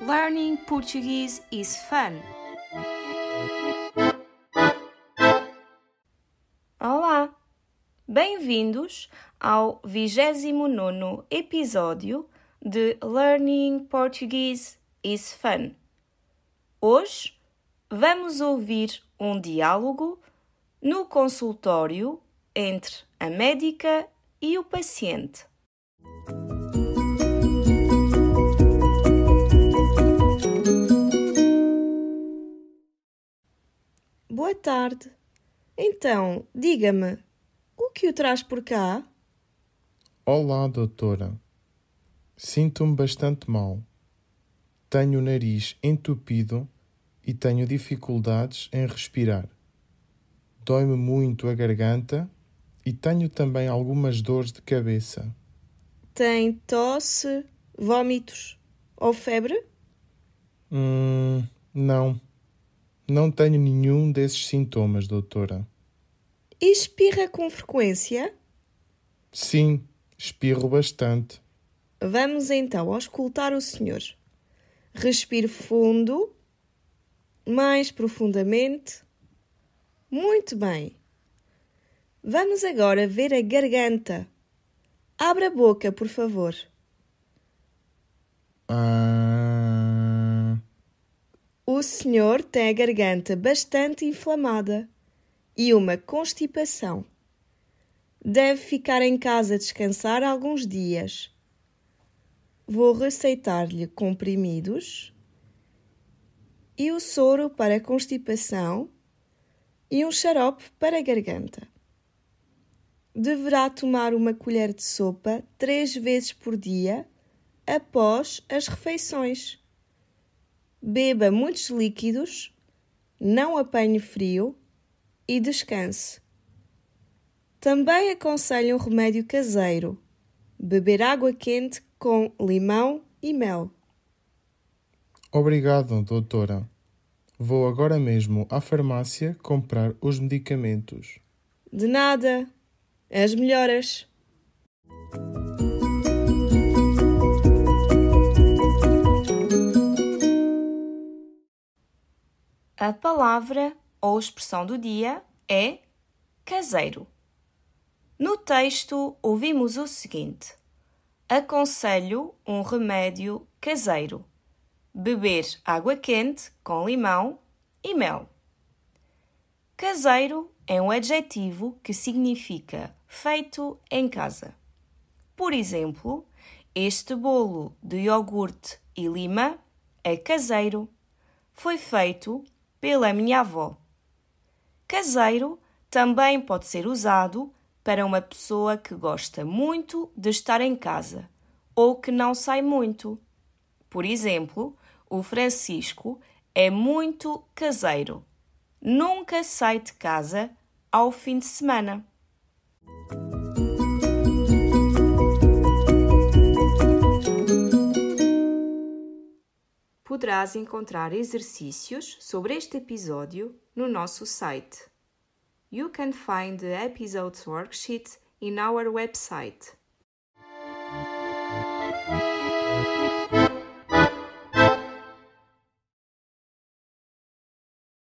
Learning Portuguese is fun. Olá! Bem-vindos ao 29 episódio de Learning Portuguese is Fun. Hoje vamos ouvir um diálogo no consultório entre a médica e o paciente. Boa tarde. Então, diga-me, o que o traz por cá? Olá, doutora. Sinto-me bastante mal. Tenho o nariz entupido e tenho dificuldades em respirar. Dói-me muito a garganta e tenho também algumas dores de cabeça. Tem tosse, vômitos ou febre? Hum, não. Não tenho nenhum desses sintomas, doutora. Espirra com frequência? Sim, espirro bastante. Vamos então auscultar o senhor. Respire fundo, mais profundamente. Muito bem. Vamos agora ver a garganta. Abra a boca, por favor. Ah, O senhor tem a garganta bastante inflamada e uma constipação. Deve ficar em casa descansar alguns dias. Vou receitar-lhe comprimidos e o soro para constipação e um xarope para a garganta. Deverá tomar uma colher de sopa três vezes por dia após as refeições. Beba muitos líquidos, não apanhe frio e descanse. Também aconselho um remédio caseiro: beber água quente com limão e mel. obrigado, doutora. Vou agora mesmo à farmácia comprar os medicamentos. De nada, as melhoras. A palavra ou expressão do dia é caseiro. No texto, ouvimos o seguinte: Aconselho um remédio caseiro. Beber água quente com limão e mel. Caseiro é um adjetivo que significa feito em casa. Por exemplo, este bolo de iogurte e lima é caseiro. Foi feito pela minha avó. Caseiro também pode ser usado para uma pessoa que gosta muito de estar em casa ou que não sai muito. Por exemplo, o Francisco é muito caseiro. Nunca sai de casa ao fim de semana. Poderás encontrar exercícios sobre este episódio no nosso site. You can find the episode's worksheet in our website